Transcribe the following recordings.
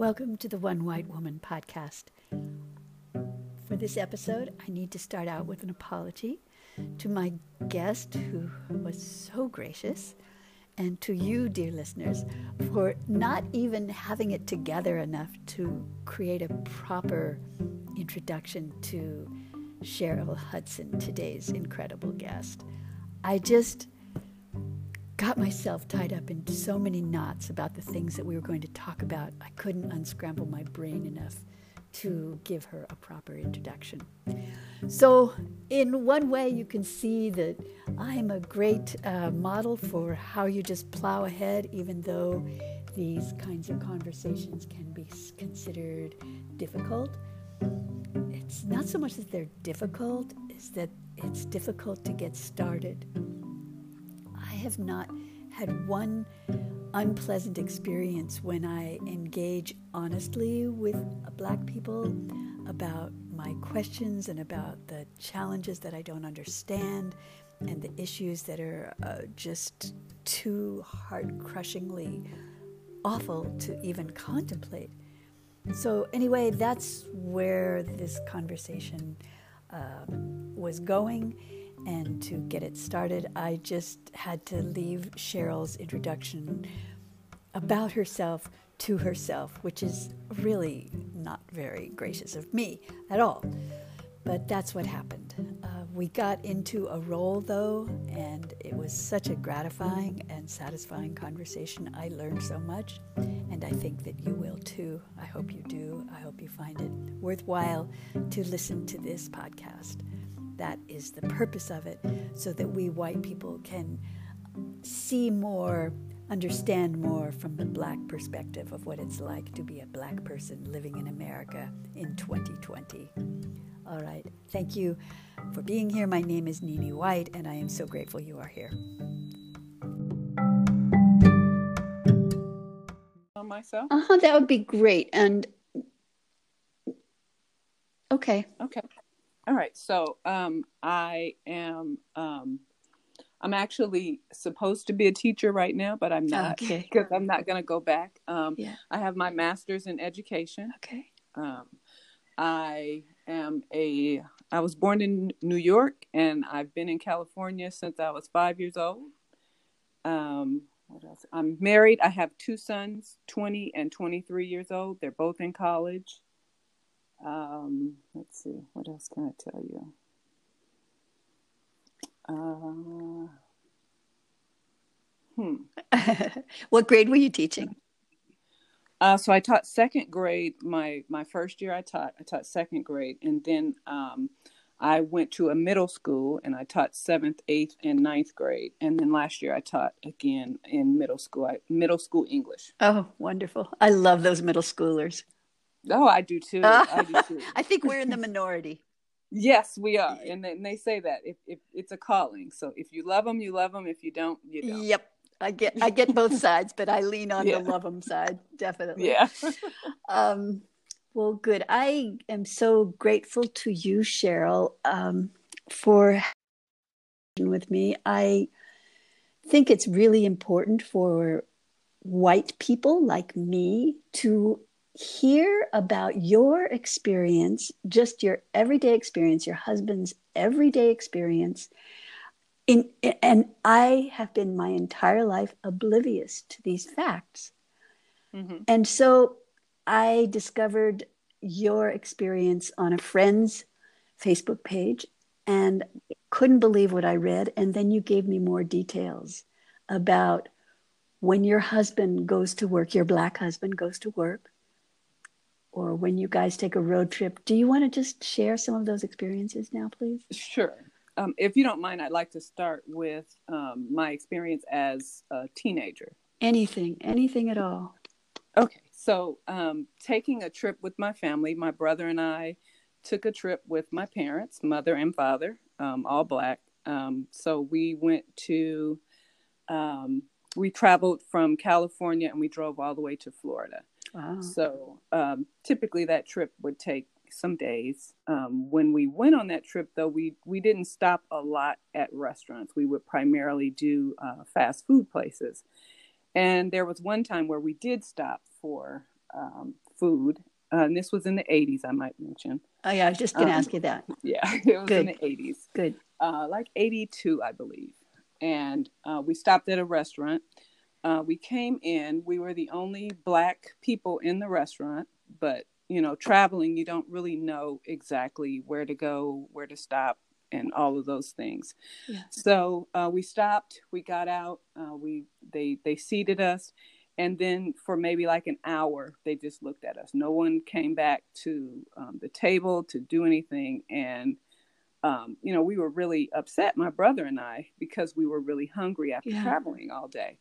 Welcome to the One White Woman podcast. For this episode, I need to start out with an apology to my guest who was so gracious, and to you, dear listeners, for not even having it together enough to create a proper introduction to Cheryl Hudson, today's incredible guest. I just got myself tied up in so many knots about the things that we were going to talk about. I couldn't unscramble my brain enough to give her a proper introduction. So, in one way, you can see that I'm a great uh, model for how you just plow ahead, even though these kinds of conversations can be considered difficult. It's not so much that they're difficult, it's that it's difficult to get started have not had one unpleasant experience when I engage honestly with black people about my questions and about the challenges that I don't understand and the issues that are uh, just too heart crushingly awful to even contemplate. So, anyway, that's where this conversation uh, was going. And to get it started, I just had to leave Cheryl's introduction about herself to herself, which is really not very gracious of me at all. But that's what happened. Uh, we got into a roll, though, and it was such a gratifying and satisfying conversation. I learned so much, and I think that you will too. I hope you do. I hope you find it worthwhile to listen to this podcast. That is the purpose of it, so that we white people can see more, understand more from the black perspective of what it's like to be a black person living in America in 2020. All right. Thank you for being here. My name is Nini White, and I am so grateful you are here. On myself? Uh huh. That would be great. And okay. Okay. All right. So um, I am. Um, I'm actually supposed to be a teacher right now, but I'm not because okay. I'm not going to go back. Um, yeah. I have my master's in education. Okay. Um, I am a. I was born in New York, and I've been in California since I was five years old. Um, what else? I'm married. I have two sons, 20 and 23 years old. They're both in college. Um, let's see, what else can I tell you? Uh, hmm. what grade were you teaching? Uh, so I taught second grade. My my first year I taught I taught second grade, and then um, I went to a middle school and I taught seventh, eighth, and ninth grade. And then last year I taught again in middle school, I, middle school English. Oh, wonderful! I love those middle schoolers. Oh, I do too. I do too. I think we're in the minority. yes, we are, and they, and they say that if, if it's a calling. So if you love them, you love them. If you don't, you don't. Yep. I get I get both sides, but I lean on yeah. the love them side definitely. Yeah. um, well, good. I am so grateful to you, Cheryl, um, for with me. I think it's really important for white people like me to hear about your experience, just your everyday experience, your husband's everyday experience. In, and I have been my entire life oblivious to these facts. Mm-hmm. And so I discovered your experience on a friend's Facebook page and couldn't believe what I read. And then you gave me more details about when your husband goes to work, your black husband goes to work, or when you guys take a road trip. Do you want to just share some of those experiences now, please? Sure. Um, if you don't mind, I'd like to start with um, my experience as a teenager. Anything, anything at all. Okay. So, um, taking a trip with my family, my brother and I took a trip with my parents, mother and father, um, all black. Um, so, we went to, um, we traveled from California and we drove all the way to Florida. Wow. So um, typically that trip would take some days. Um, when we went on that trip, though, we we didn't stop a lot at restaurants. We would primarily do uh, fast food places. And there was one time where we did stop for um, food. Uh, and this was in the 80s, I might mention. Oh, yeah, I was just to Um, ask you that. Yeah, it was in the 80s, Good. uh, like 82, I believe. And uh, we stopped at a restaurant. Uh, we came in, we were the only Black people in the restaurant, but you know, traveling, you don't really know exactly where to go, where to stop, and all of those things. Yeah. So uh, we stopped, we got out, uh, we they they seated us, and then for maybe like an hour, they just looked at us. No one came back to um, the table to do anything, and um, you know, we were really upset, my brother and I, because we were really hungry after Yeah. traveling all day.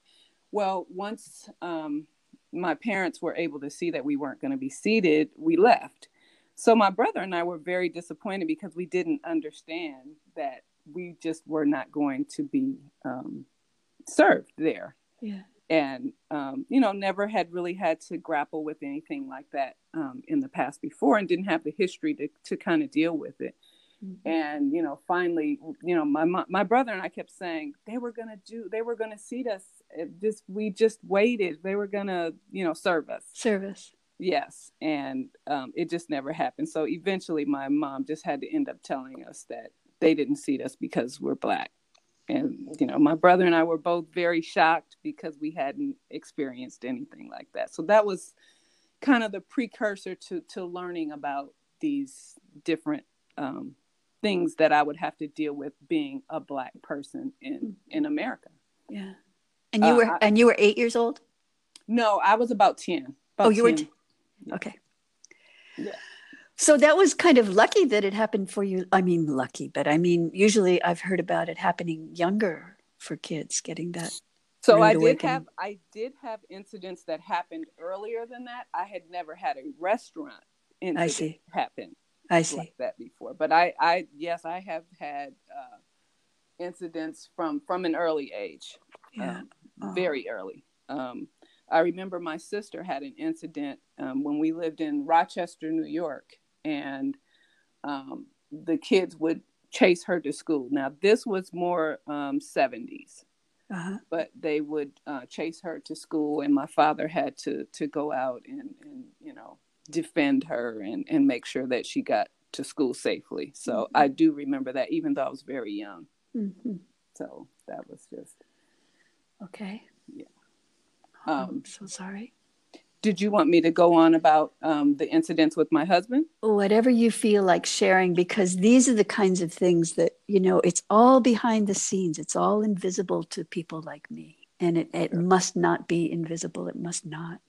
Well, once um, my parents were able to see that we weren't going to be seated, we left. So my brother and I were very disappointed because we didn't understand that we just were not going to be um, served there. Yeah. And, um, you know, never had really had to grapple with anything like that um, in the past before and didn't have the history to, to kind of deal with it and you know finally you know my my brother and i kept saying they were going to do they were going to seat us It just we just waited. They were going to you know serve us. Service. yes. And um, it just never happened. So eventually my mom just had to end up telling us that they didn't seat us because we're black. And you know my brother and i were both very shocked because we hadn't experienced anything like that. So that was kind of the precursor to to learning about these different um, things that I would have to deal with being a black person in in America. Yeah. And you Uh, were I- and you were eight years old? No, I was about ten. Oh, About you were t- Yeah. Okay. Yeah. So that was kind of lucky that it happened for you. I mean, lucky, but I mean, usually I've heard about it happening younger for kids getting that. So I did awakening. have I did have incidents that happened earlier than that. I had never had a restaurant incident see. happen I see. like that before. But I I yes, I have had uh, incidents from from an early age. Yeah. um, Oh. very early. Um, I remember my sister had an incident um, when we lived in Rochester, New York, and um, the kids would chase her to school. Now, this was more um, 70s, Uh-huh. but they would uh, chase her to school, and my father had to to go out and, and you know defend her and, and make sure that she got to school safely. So Mhm. I do remember that, even though I was very young. Mhm. So that was just. Okay. Yeah. Oh, Um, I'm so sorry. Did you want me to go on about um, the incidents with my husband? Whatever you feel like sharing, because these are the kinds of things that, you know, it's all behind the scenes. It's all invisible to people like me. And it, it must not be invisible. It must not.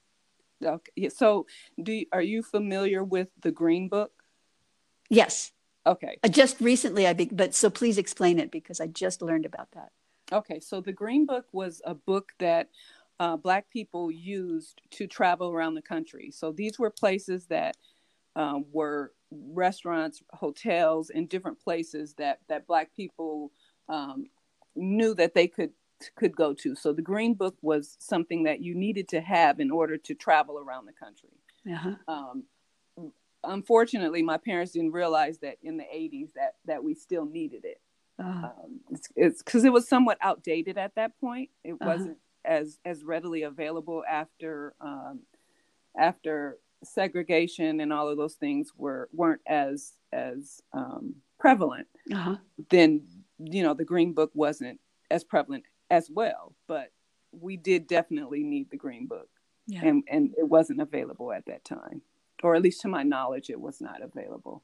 Okay. So, do you, are you familiar with the Green Book? Yes. Okay. Uh, Just recently, I be, but so please explain it because I just learned about that. Okay. So, the Green Book was a book that uh, Black people used to travel around the country. So, these were places that um, were restaurants, hotels, and different places that that Black people um, knew that they could could go to. So, the Green Book was something that you needed to have in order to travel around the country. Uh-huh. um, unfortunately my parents didn't realize that in the 80s that that we still needed it um, it's because it was somewhat outdated at that point it Uh-huh. wasn't as as readily available after um, after segregation and all of those things were weren't as as um, prevalent uh-huh. then you know the green book wasn't as prevalent as well but we did definitely need the green book Yeah. and and it wasn't available at that time or at least to my knowledge it was not available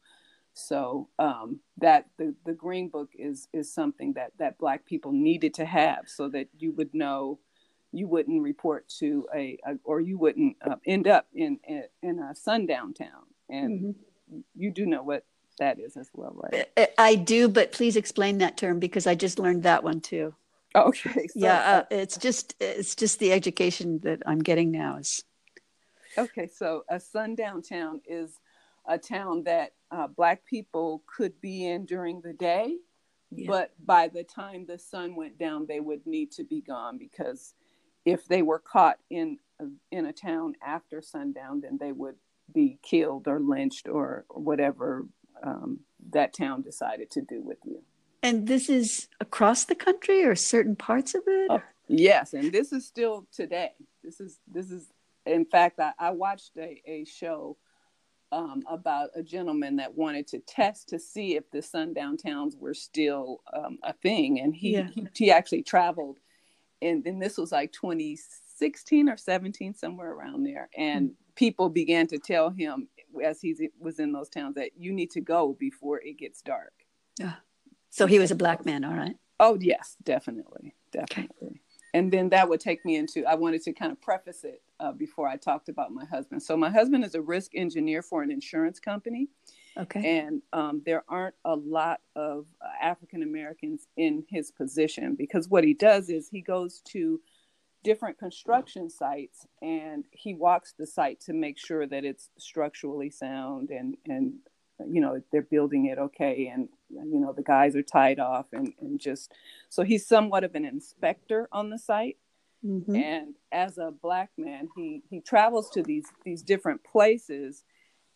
so um, that the, the green book is is something that that black people needed to have so that you would know you wouldn't report to a, a or you wouldn't uh, end up in, in in a sundown town and Mhm. you do know what that is as well right I- I do, but please explain that term because I just learned that one too. okay so, yeah, uh, it's just it's just the education that I'm getting now is Okay, so a sundown town is a town that uh, Black people could be in during the day, Yeah. but by the time the sun went down, they would need to be gone because if they were caught in a, in a town after sundown, then they would be killed or lynched or, or whatever um, that town decided to do with you. and this is across the country or certain parts of it. Oh. Yes, and this is still today. This is this is in fact, I, I watched a, a show um, about a gentleman that wanted to test to see if the sundown towns were still um, a thing, and he, Yeah. he he actually traveled, and and this was like 2016 or 17, somewhere around there, and people began to tell him as he was in those towns that you need to go before it gets dark. So he was a black man, all right. Oh yes, definitely, definitely. And then that would take me into. I wanted to kind of preface it uh, before I talked about my husband. So my husband is a risk engineer for an insurance company, Okay. and um, there aren't a lot of uh, African Americans in his position because what he does is he goes to different construction sites and he walks the site to make sure that it's structurally sound and and you know they're building it okay and you know the guys are tied off and and just so he's somewhat of an inspector on the site Mhm. and as a black man he he travels to these these different places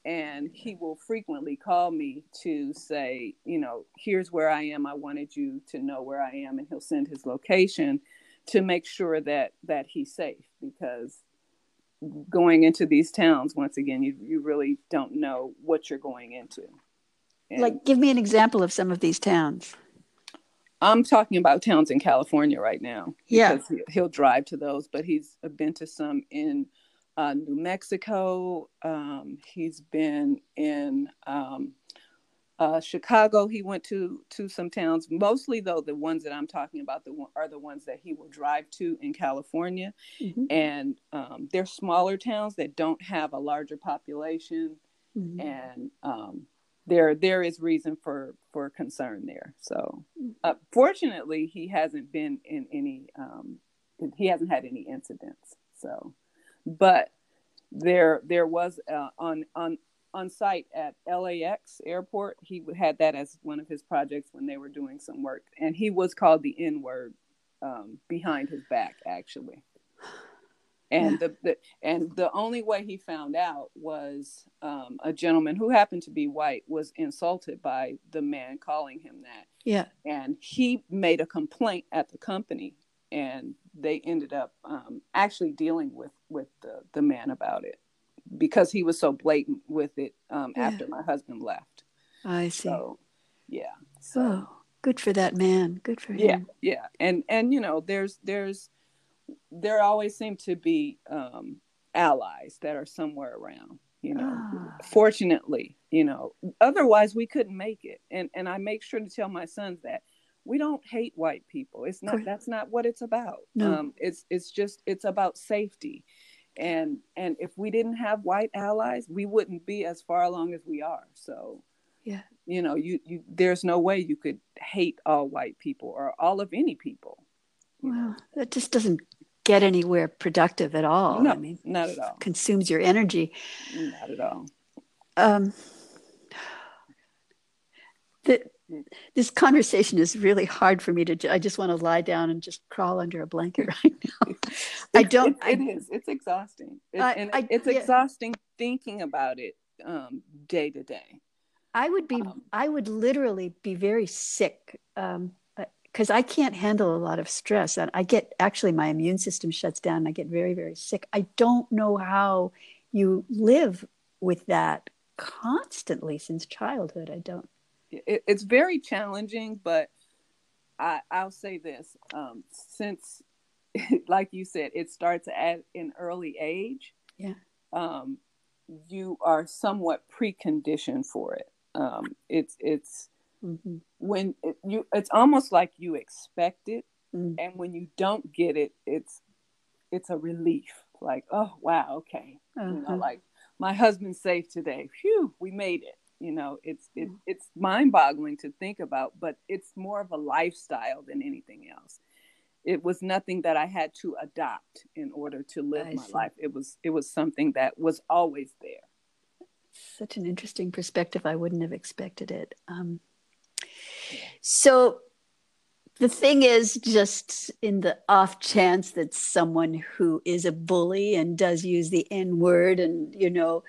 and he will frequently call me to say you know here's where i am i wanted you to know where i am and he'll send his location to make sure that that he's safe because going into these towns once again you you really don't know what you're going into And- Like, give me an example of some of these towns. I'm talking about towns in California right now. Yeah. he- he'll drive to those, but he's been to some in uh, New Mexico. Um, he's been in um, uh, Chicago. He went to to some towns. Mostly, though, the ones that I'm talking about the are the ones that he will drive to in California, Mhm. and um, they're smaller towns that don't have a larger population Mhm. and um, there there is reason for for concern there. So, uh, fortunately, he hasn't been in any um, he hasn't had any incidents. So, but there there was uh, on on on site at LAX airport. He had that as one of his projects when they were doing some work, and he was called the N word um, behind his back actually. And the, the and the only way he found out was um, a gentleman who happened to be white was insulted by the man calling him that, Yeah. and he made a complaint at the company, and they ended up um, actually dealing with with the the man about it because he was so blatant with it um, Yeah. after my husband left. I see. So yeah, so oh, good for that man. Good for him yeah yeah and and you know there's there's there always seem to be um allies that are somewhere around you know Ah. fortunately you know otherwise we couldn't make it and and i make sure to tell my sons that we don't hate white people it's not that's not what it's about No. um it's it's just it's about safety and and if we didn't have white allies we wouldn't be as far along as we are so Yeah. you know you you there's no way you could hate all white people or all of any people. Well, that just doesn't get anywhere productive at all. no I mean, not at all consumes your energy. not at all Um, the, this conversation is really hard for me to. I just want to lie down and just crawl under a blanket right now. I don't. It, it I, is. It's exhausting, It- I- and I- it's yeah. exhausting thinking about it um, day to day. I would be. um, I would literally be very sick because I can't handle a lot of stress. And I get actually my immune system shuts down. And I get very very sick. I don't know how you live with that constantly since childhood. I don't. It, it's very challenging, but I, I'll say this: um, since, like you said, it starts at an early age. Yeah. Um, you are somewhat preconditioned for it. Um, it's it's Mhm. when it, you it's almost like you expect it Mm. and when you don't get it it's it's a relief like oh wow okay Uh-huh. know like my husband's safe today phew we made it you know it's it, Mm. it's mind boggling to think about but it's more of a lifestyle than anything else it was nothing that i had to adopt in order to live I my see. life it was it was something that was always there such an interesting perspective. I wouldn't have expected it. Um, so the thing is, just in the off chance that someone who is a bully and does use the N word, and you know,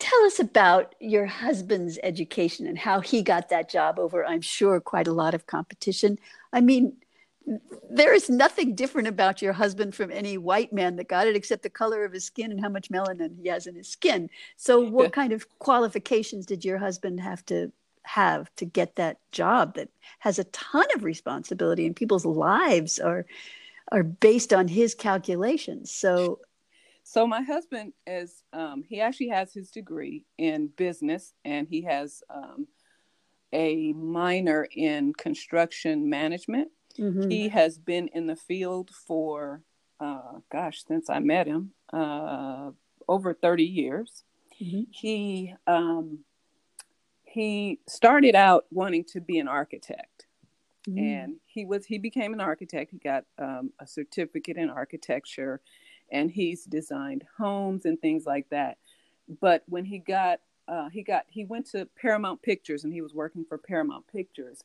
tell us about your husband's education and how he got that job over, I'm sure, quite a lot of competition. I mean, there is nothing different about your husband from any white man that got it except the color of his skin and how much melanin he has in his skin so what kind of qualifications did your husband have to have to get that job that has a ton of responsibility and people's lives are are based on his calculations so so my husband is um, he actually has his degree in business and he has um, a minor in construction management mm-hmm. he has been in the field for uh, gosh since i met him uh, over 30 years mm-hmm. he um, he started out wanting to be an architect. Mm. and he was he became an architect. He got um, a certificate in architecture and he's designed homes and things like that. But when he got uh, he got he went to paramount pictures and he was working for paramount pictures.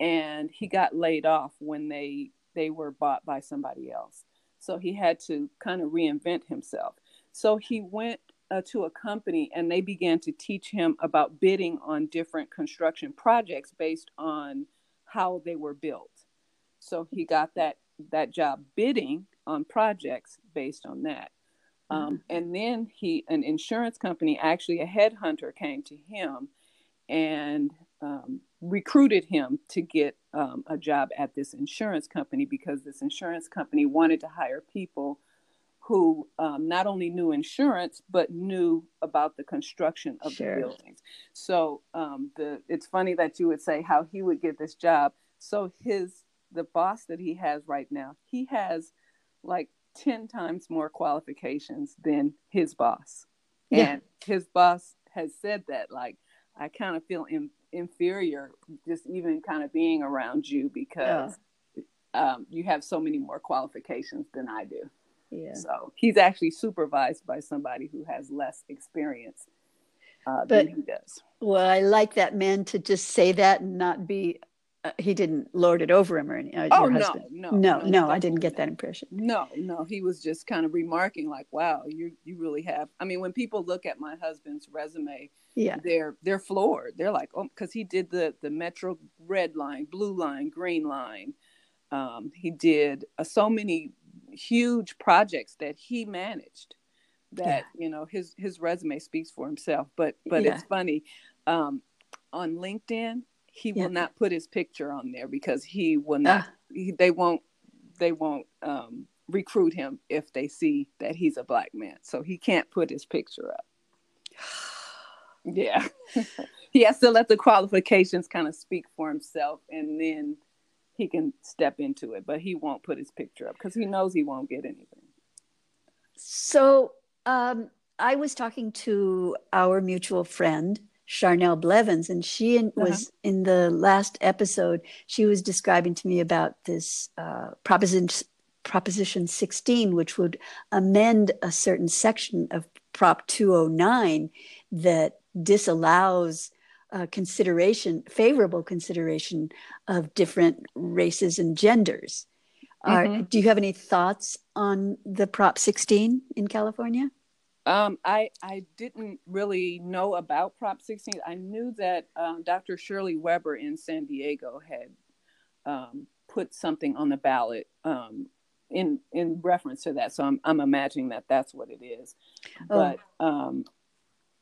And he got laid off when they they were bought by somebody else. So he had to kind of reinvent himself. So he went uh, to a company and they began to teach him about bidding on different construction projects based on how they were built. So he got that that job bidding on projects based on that. Um, mm-hmm. and then he, an insurance company, actually a headhunter came to him and um, recruited him to get um, a job at this insurance company because this insurance company wanted to hire people who um, not only knew insurance but knew about the construction of sure. the buildings. So um, the it's funny that you would say how he would get this job. So his the boss that he has right now, he has like ten times more qualifications than his boss, yeah. and his boss has said that like I kind of feel in, inferior just even kind of being around you because. Yeah. Um, you have so many more qualifications than I do. Yeah. So he's actually supervised by somebody who has less experience uh, but, than he does. Well, I like that man to just say that and not be. Uh, he didn't lord it over him or any. Uh, oh no, no, no, no, no! I didn't get that impression. No, no, he was just kind of remarking, like, "Wow, you you really have." I mean, when people look at my husband's resume, yeah, they're they're floored. They're like, "Oh," because he did the the Metro red line, blue line, green line. Um, he did uh, so many huge projects that he managed that yeah. you know his his resume speaks for himself but but yeah. it's funny um on linkedin he yeah. will not put his picture on there because he will not uh. he, they won't they won't um recruit him if they see that he's a black man so he can't put his picture up yeah he has to let the qualifications kind of speak for himself and then he can step into it, but he won't put his picture up because he knows he won't get anything. So um, I was talking to our mutual friend, Charnel Blevins, and she in, uh-huh. was in the last episode. She was describing to me about this uh, proposition, Proposition 16, which would amend a certain section of Prop 209 that disallows uh, consideration, favorable consideration of different races and genders. Mm-hmm. Are, do you have any thoughts on the Prop 16 in California? Um, I I didn't really know about Prop 16. I knew that um, Dr. Shirley Weber in San Diego had um, put something on the ballot um, in in reference to that. So I'm I'm imagining that that's what it is. Oh. But um,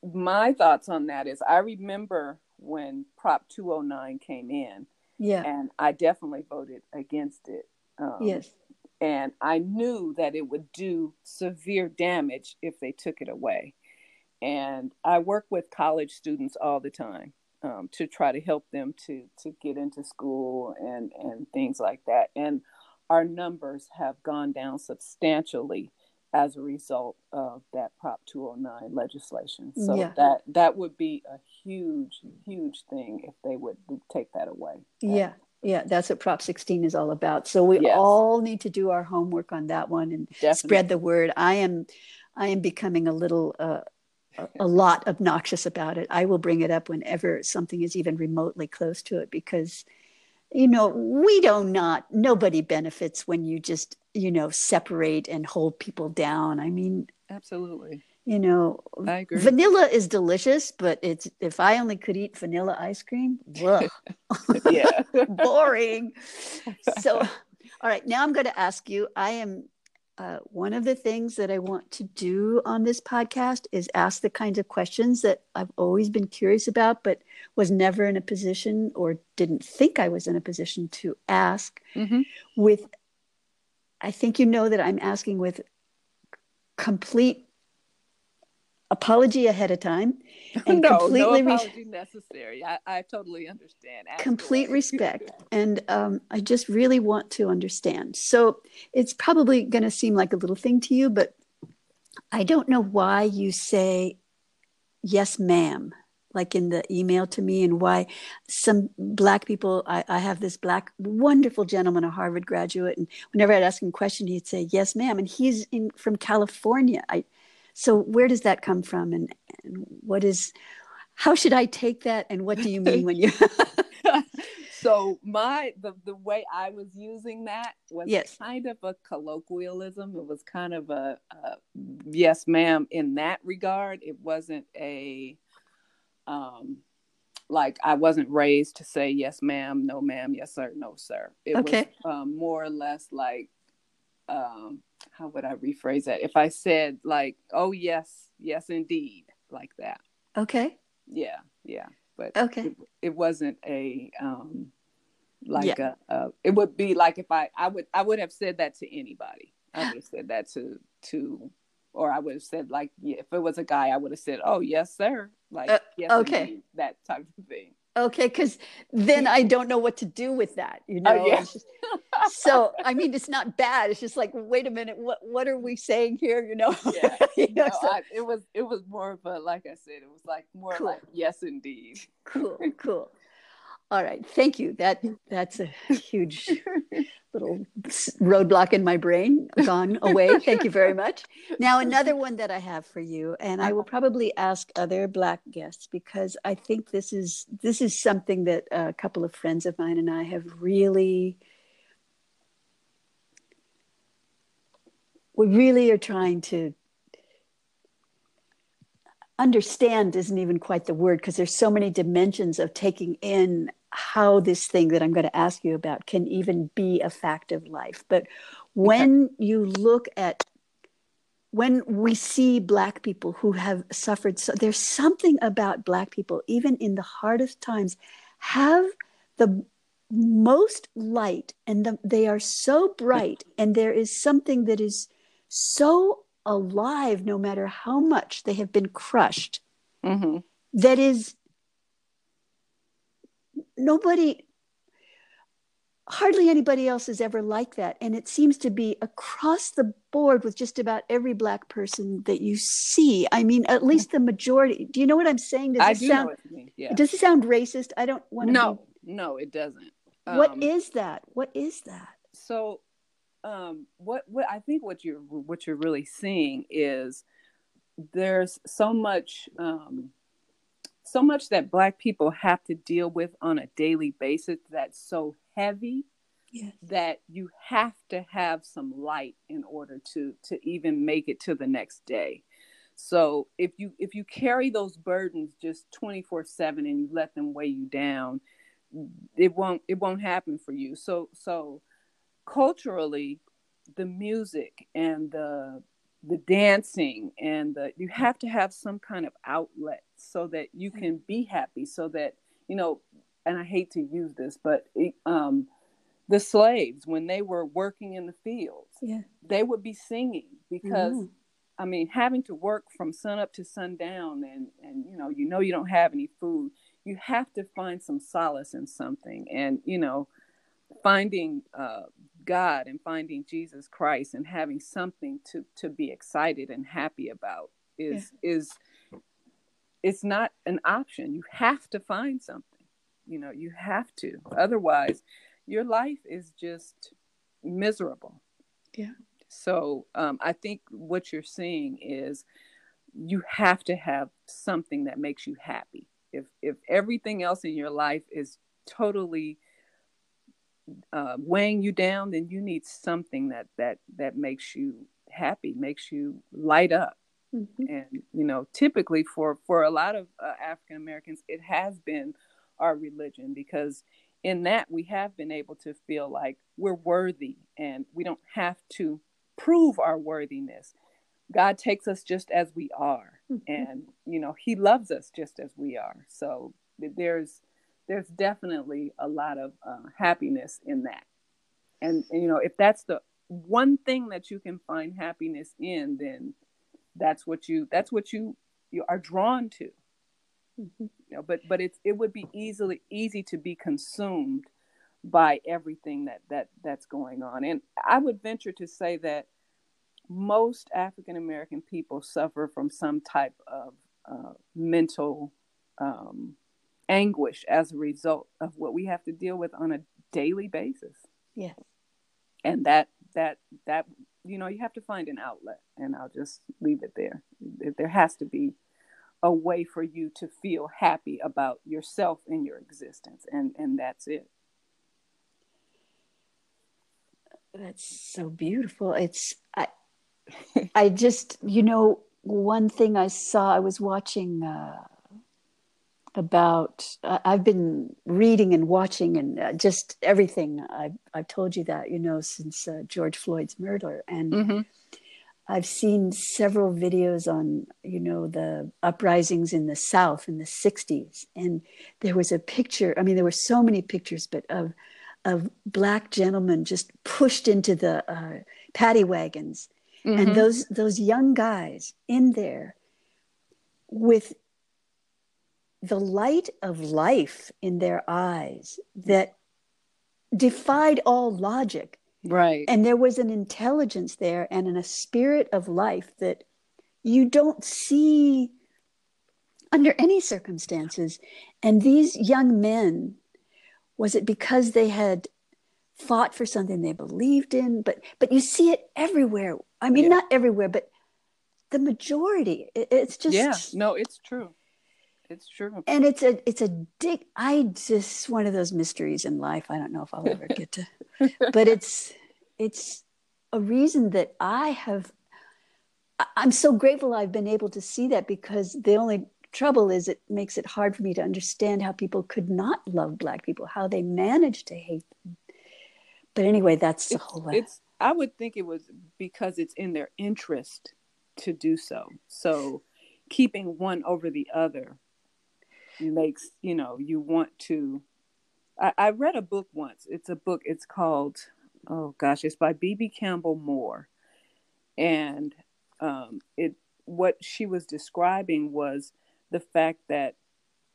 my thoughts on that is I remember when Prop 209 came in. Yeah. And I definitely voted against it. Um, yes. And I knew that it would do severe damage if they took it away. And I work with college students all the time um, to try to help them to to get into school and and things like that. And our numbers have gone down substantially as a result of that Prop 209 legislation. So yeah. that that would be a huge, huge thing if they would take that away. Yeah. Yeah, that's what Prop 16 is all about. So we yes. all need to do our homework on that one and Definitely. spread the word. I am I am becoming a little uh, a, a lot obnoxious about it. I will bring it up whenever something is even remotely close to it because you know, we do not nobody benefits when you just you know separate and hold people down i mean absolutely you know I agree. vanilla is delicious but it's if i only could eat vanilla ice cream yeah boring so All right, now I'm going to ask you. I am uh, one of the things that I want to do on this podcast is ask the kinds of questions that I've always been curious about, but was never in a position or didn't think I was in a position to ask. Mm-hmm. With, I think you know that I'm asking with complete apology ahead of time and no, completely no apology re- necessary. I, I totally understand. Complete respect, and um, I just really want to understand. So it's probably going to seem like a little thing to you, but I don't know why you say yes, ma'am, like in the email to me, and why some black people. I, I have this black wonderful gentleman, a Harvard graduate, and whenever I'd ask him a question, he'd say yes, ma'am, and he's in from California. I so where does that come from and, and what is how should I take that and what do you mean when you So my the the way I was using that was yes. kind of a colloquialism. It was kind of a, a yes ma'am in that regard. It wasn't a um like I wasn't raised to say yes ma'am, no ma'am, yes sir, no sir. It okay. was um, more or less like um how would I rephrase that? If I said like, "Oh yes, yes indeed," like that. Okay. Yeah, yeah, but okay, it, it wasn't a um like yeah. a, a, It would be like if I I would I would have said that to anybody. I would have said that to to, or I would have said like, yeah, if it was a guy, I would have said, "Oh yes, sir," like uh, yes, okay, indeed, that type of thing okay because then i don't know what to do with that you oh, know? oh, yeah. just, so i mean it's not bad. It's just like wait a minute what what are we saying here you know? Yeah. You know, no, so, I, it was it was more of a like i said it was like more cool. like yes indeed. Cool cool all right thank you that that's a huge little roadblock in my brain gone away. Thank you very much. Now, another one that I have for you, and I will probably ask other Black guests because I think this is this is something that a couple of friends of mine and I have really. We really are trying to understand isn't even quite the word because there's so many dimensions of taking in how this thing that I'm going to ask you about can even be a fact of life. But when okay. you look at when we see black people who have suffered so there's something about black people even in the hardest times have the most light and the, they are so bright and there is something that is so alive no matter how much they have been crushed mm-hmm. that is nobody hardly anybody else is ever like that. And it seems to be across the board with just about every black person that you see. I mean at least the majority. Do you know what i'm saying? Does I it do sound know what you mean. Yeah. does it sound racist? I don't want to no be... no it doesn't. What um, is that? What is that? So um what what i think what you're what you're really seeing is there's so much um so much that black people have to deal with on a daily basis that's so heavy yes. that you have to have some light in order to to even make it to the next day so if you if you carry those burdens just 24 7 and you let them weigh you down it won't it won't happen for you so so culturally the music and the the dancing and the you have to have some kind of outlet so that you can be happy so that you know and i hate to use this but it, um the slaves when they were working in the fields yeah. they would be singing because mm-hmm. i mean having to work from sun up to sundown and and you know you know you don't have any food you have to find some solace in something and you know finding uh, God and finding Jesus Christ and having something to to be excited and happy about is yeah. is it's not an option. You have to find something. You know, you have to. Otherwise, your life is just miserable. Yeah. So um, I think what you're seeing is you have to have something that makes you happy. If if everything else in your life is totally uh, weighing you down, then you need something that that that makes you happy, makes you light up. Mm-hmm. And you know, typically for for a lot of uh, African Americans, it has been our religion because in that we have been able to feel like we're worthy and we don't have to prove our worthiness god takes us just as we are mm-hmm. and you know he loves us just as we are so there's there's definitely a lot of uh, happiness in that. And, and you know if that's the one thing that you can find happiness in then that's what you that's what you you are drawn to. Mm-hmm. you know but but it's it would be easily easy to be consumed by everything that that that's going on. And i would venture to say that most african american people suffer from some type of uh, mental um, anguish as a result of what we have to deal with on a daily basis. Yes. And that that that you know you have to find an outlet and i'll just leave it there. There has to be a way for you to feel happy about yourself and your existence and and that's it. That's so beautiful. It's i i just you know one thing i saw i was watching uh about uh, i've been reading and watching and uh, just everything I've, I've told you that you know since uh, george floyd's murder and mm-hmm. i've seen several videos on you know the uprisings in the south in the 60s and there was a picture i mean there were so many pictures but of of black gentlemen just pushed into the uh, paddy wagons mm-hmm. and those those young guys in there with the light of life in their eyes that defied all logic. Right. And there was an intelligence there and in a spirit of life that you don't see under any circumstances. And these young men, was it because they had fought for something they believed in? But but you see it everywhere. I mean, yeah. not everywhere, but the majority. It's just yeah. No, it's true. It's true. And it's a it's a dick. I just one of those mysteries in life. I don't know if I'll ever get to, but it's it's a reason that I have. I'm so grateful I've been able to see that because the only trouble is it makes it hard for me to understand how people could not love black people, how they managed to hate them. But anyway, that's the whole. It's. I would think it was because it's in their interest to do so. So keeping one over the other makes you know you want to I, I read a book once. It's a book it's called oh gosh it's by Bebe campbell moore. And um, it what she was describing was the fact that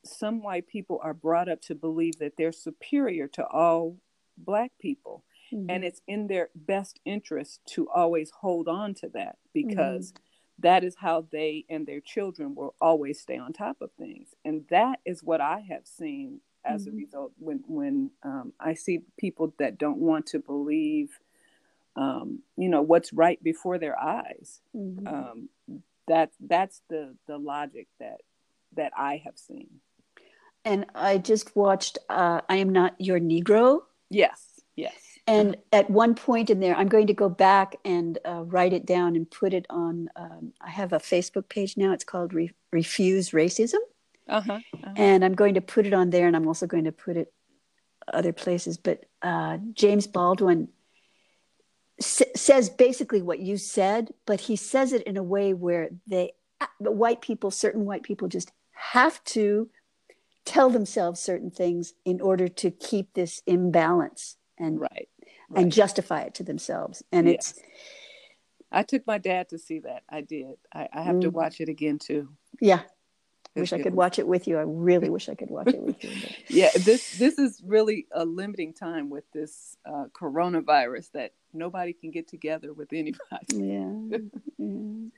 some white people are brought up to believe that they're superior to all black people. Mm-hmm. and it's in their best interest to always hold on to that because mm-hmm that is how they and their children will always stay on top of things. And that is what i have seen as mm-hmm. a result when when um, i see people that don't want to believe um, you know what's right before their eyes. Mm-hmm. um, that that's the the logic that that i have seen. And i just watched uh, i am not your negro? Yes yes and at one point in there, I'm going to go back and uh, write it down and put it on. Um, I have a Facebook page now. It's called Re- Refuse Racism. Uh-huh, uh-huh. And I'm going to put it on there, and I'm also going to put it other places. But uh, James Baldwin s- says basically what you said, but he says it in a way where they, the white people, certain white people, just have to tell themselves certain things in order to keep this imbalance and right right. and justify it to themselves. And yes. it's. I took my dad to see that. I did. I, I have mm. to watch it again too. Yeah. wish I could watch it with you. I really wish I could watch it with you. Yeah, this this is really a limiting time with this uh, coronavirus that nobody can get together with anybody. Yeah. yeah.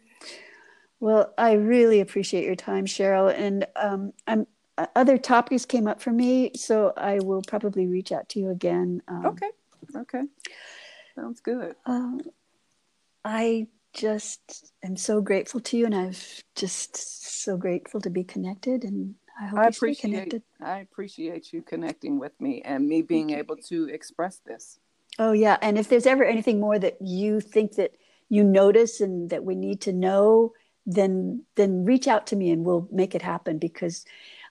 Well, I really appreciate your time, Cheryl, and um, I'm uh, other topics came up for me, so I will probably reach out to you again. Um, okay. Okay. Sounds good. Um, I just am so grateful to you, and I'm just so grateful to be connected. And I hope I appreciate, connected. I appreciate you connecting with me and me being able to express this. Oh yeah, and if there's ever anything more that you think that you notice and that we need to know, then then reach out to me and we'll make it happen because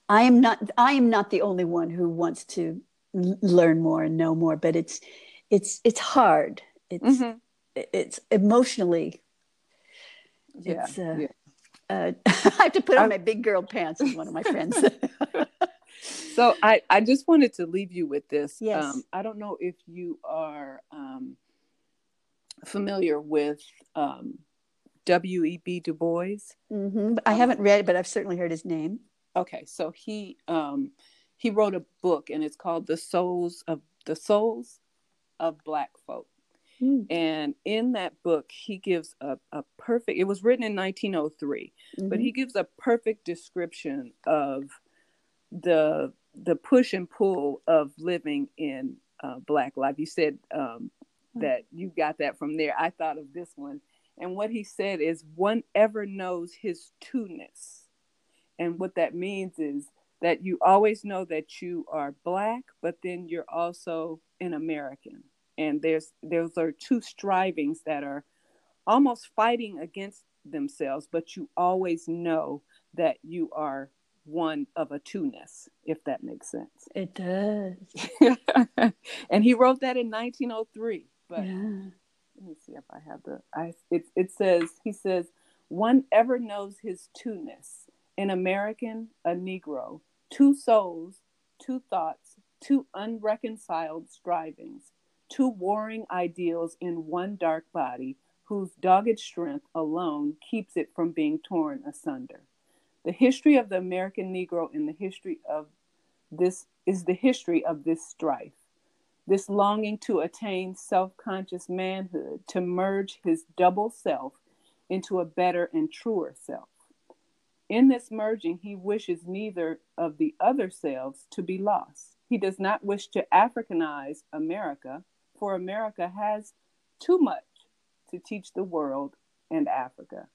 I am not I am not the only one who wants to learn more and know more but it's it's it's hard it's mm-hmm. it's emotionally yeah, it's, uh, yeah. Uh, I have to put on I, my big girl pants as one of my friends. so I, I just wanted to leave you with this. Yes. Um, I don't know if you are um, familiar with um, W.E.B. Du Bois. Mm-hmm. I haven't read it, but I've certainly heard his name. Okay, so he um, he wrote a book, and it's called "The Souls of the Souls of Black Folk." Mm. And in that book, he gives a, a perfect, it was written in 1903, mm-hmm. but he gives a perfect description of the the push and pull of living in uh, black life. You said um, mm. that you got that from there. I thought of this one. And what he said is, one ever knows his two-ness. And what that means is that you always know that you are black, but then you're also an American. And there's those are two strivings that are almost fighting against themselves but you always know that you are one of a two-ness if that makes sense. It does. And he wrote that in 1903 but yeah. let me see if i have the i it, it says he says one ever knows his two-ness. An american a negro two souls two thoughts two unreconciled strivings two warring ideals in one dark body whose dogged strength alone keeps it from being torn asunder. The history of the American Negro in the history of this is the history of this strife, this longing to attain self conscious manhood, to merge his double self into a better and truer self. In this merging, he wishes neither of the other selves to be lost. He does not wish to Africanize America, for America has too much to teach the world and Africa.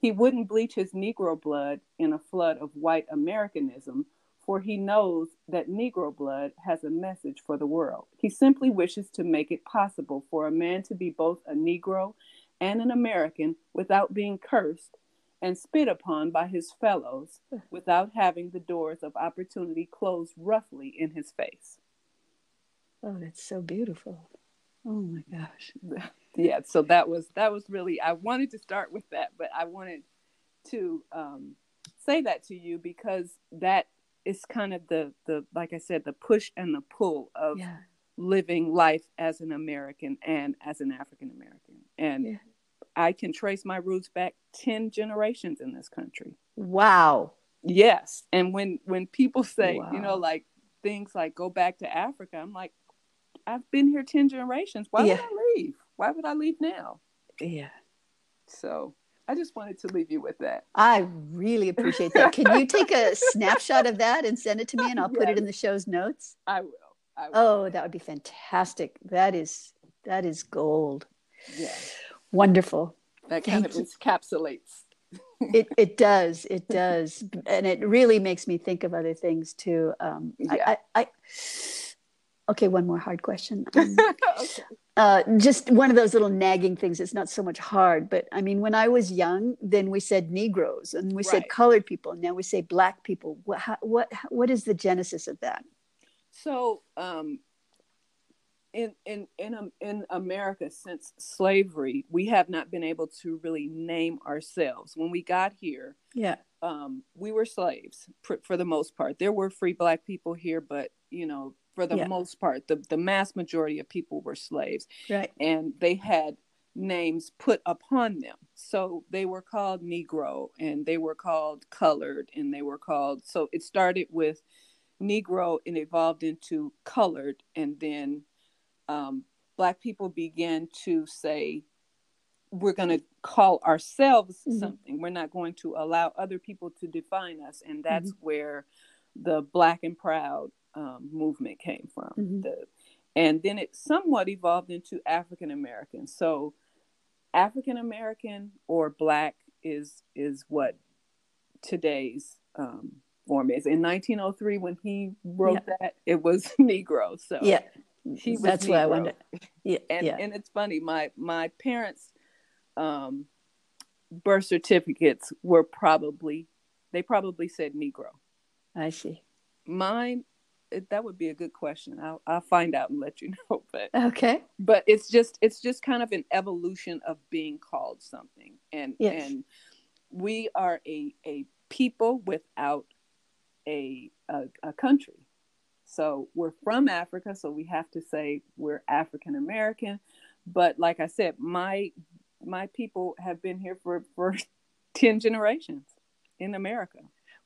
He wouldn't bleach his Negro blood in a flood of white Americanism, for he knows that Negro blood has a message for the world. He simply wishes to make it possible for a man to be both a Negro and an American without being cursed and spit upon by his fellows without having the doors of opportunity closed roughly in his face. Oh, that's so beautiful. Oh my gosh. Yeah, so that was that was really I wanted to start with that, but I wanted to um, say that to you because that is kind of the the like I said the push and the pull of yeah. living life as an American and as an African American. And yeah. I can trace my roots back 10 generations in this country. Wow. Yes. And when when people say, wow. you know, like things like go back to Africa, I'm like, I've been here 10 generations. Why yeah. would I leave? Why would I leave now? Yeah. So I just wanted to leave you with that. I really appreciate that. Can you take a snapshot of that and send it to me and I'll yes. put it in the show's notes? I will. I will. Oh, that would be fantastic. That is that is gold. Yeah. Wonderful. That kind Thank of encapsulates. it it does. It does. And it really makes me think of other things too. Um, yeah. I, I, I Okay, one more hard question. Um, okay. uh, just one of those little nagging things. It's not so much hard, but I mean, when I was young, then we said Negroes and we right. said colored people. And now we say black people. What, how, what, what is the genesis of that? So, um, in in in um, in America since slavery, we have not been able to really name ourselves. When we got here, yeah, um, we were slaves for, for the most part. There were free black people here, but you know for the yeah. most part. The the mass majority of people were slaves. Right. And they had names put upon them. So they were called Negro and they were called colored and they were called so it started with Negro and evolved into colored and then um, black people began to say we're going to call ourselves mm-hmm. something. We're not going to allow other people to define us. And that's mm-hmm. where the black and proud um, movement came from. Mm-hmm. The, and then it somewhat evolved into African American. So African American or Black is is what today's um, form is. In 1903, when he wrote yeah. that, it was Negro. So yeah, he was that's Negro. what I wonder. Yeah, and yeah. and it's funny. My my parents' um, birth certificates were probably they probably said Negro. I see. Mine that would be a good question. I'll, I'll find out and let you know. But Okay. but it's just it's just kind of an evolution of being called something, and Yes. and we are a a people without a, a a country. So we're from Africa, so we have to say we're African American. But like I said, my my people have been here for for ten generations in America.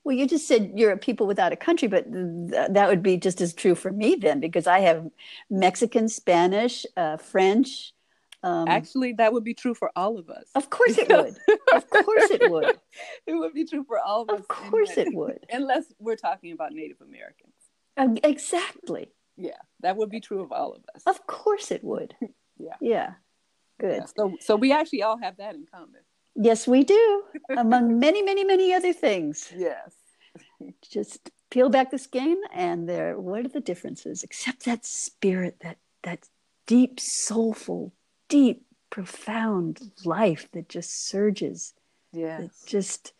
Well, you just said you're a people without a country, but th- that would be just as true for me then, because I have Mexican, Spanish, uh, French. Um, Actually, that would be true for all of us. of course it would. of course it would. it would be true for all of us. Of course unless- it would. Unless we're talking about Native Americans. Um, exactly. Yeah, that would be true of all of us. Of course it would. Yeah. Yeah. Good. Yeah, So, so we actually all have that in common. Yes, we do. Among many, many, many other things. Yes. Just peel back the skein, and there. What are the differences? Except that spirit, that that deep, soulful, deep, profound life that just surges. Yes. That just.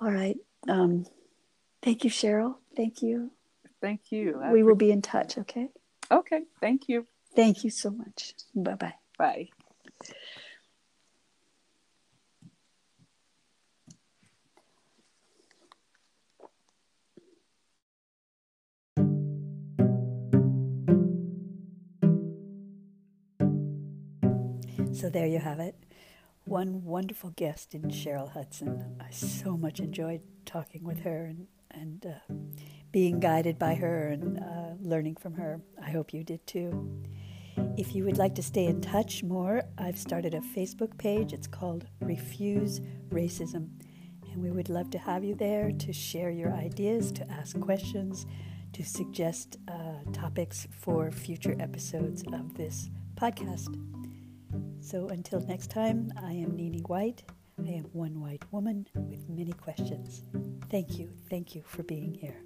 All right. Um, thank you, Cheryl. Thank you. Thank you. I we will be in touch. Okay. Okay. Thank you. Thank you so much. Bye bye. Bye. So there you have it. One wonderful guest in Cheryl Hudson. I so much enjoyed talking with her and, and uh, being guided by her and uh, learning from her. I hope you did too. If you would like to stay in touch more, I've started a Facebook page. It's called Refuse Racism. And we would love to have you there to share your ideas, to ask questions, to suggest uh, topics for future episodes of this podcast. So until next time, I am Nini White. I am one white woman with many questions. Thank you. Thank you for being here.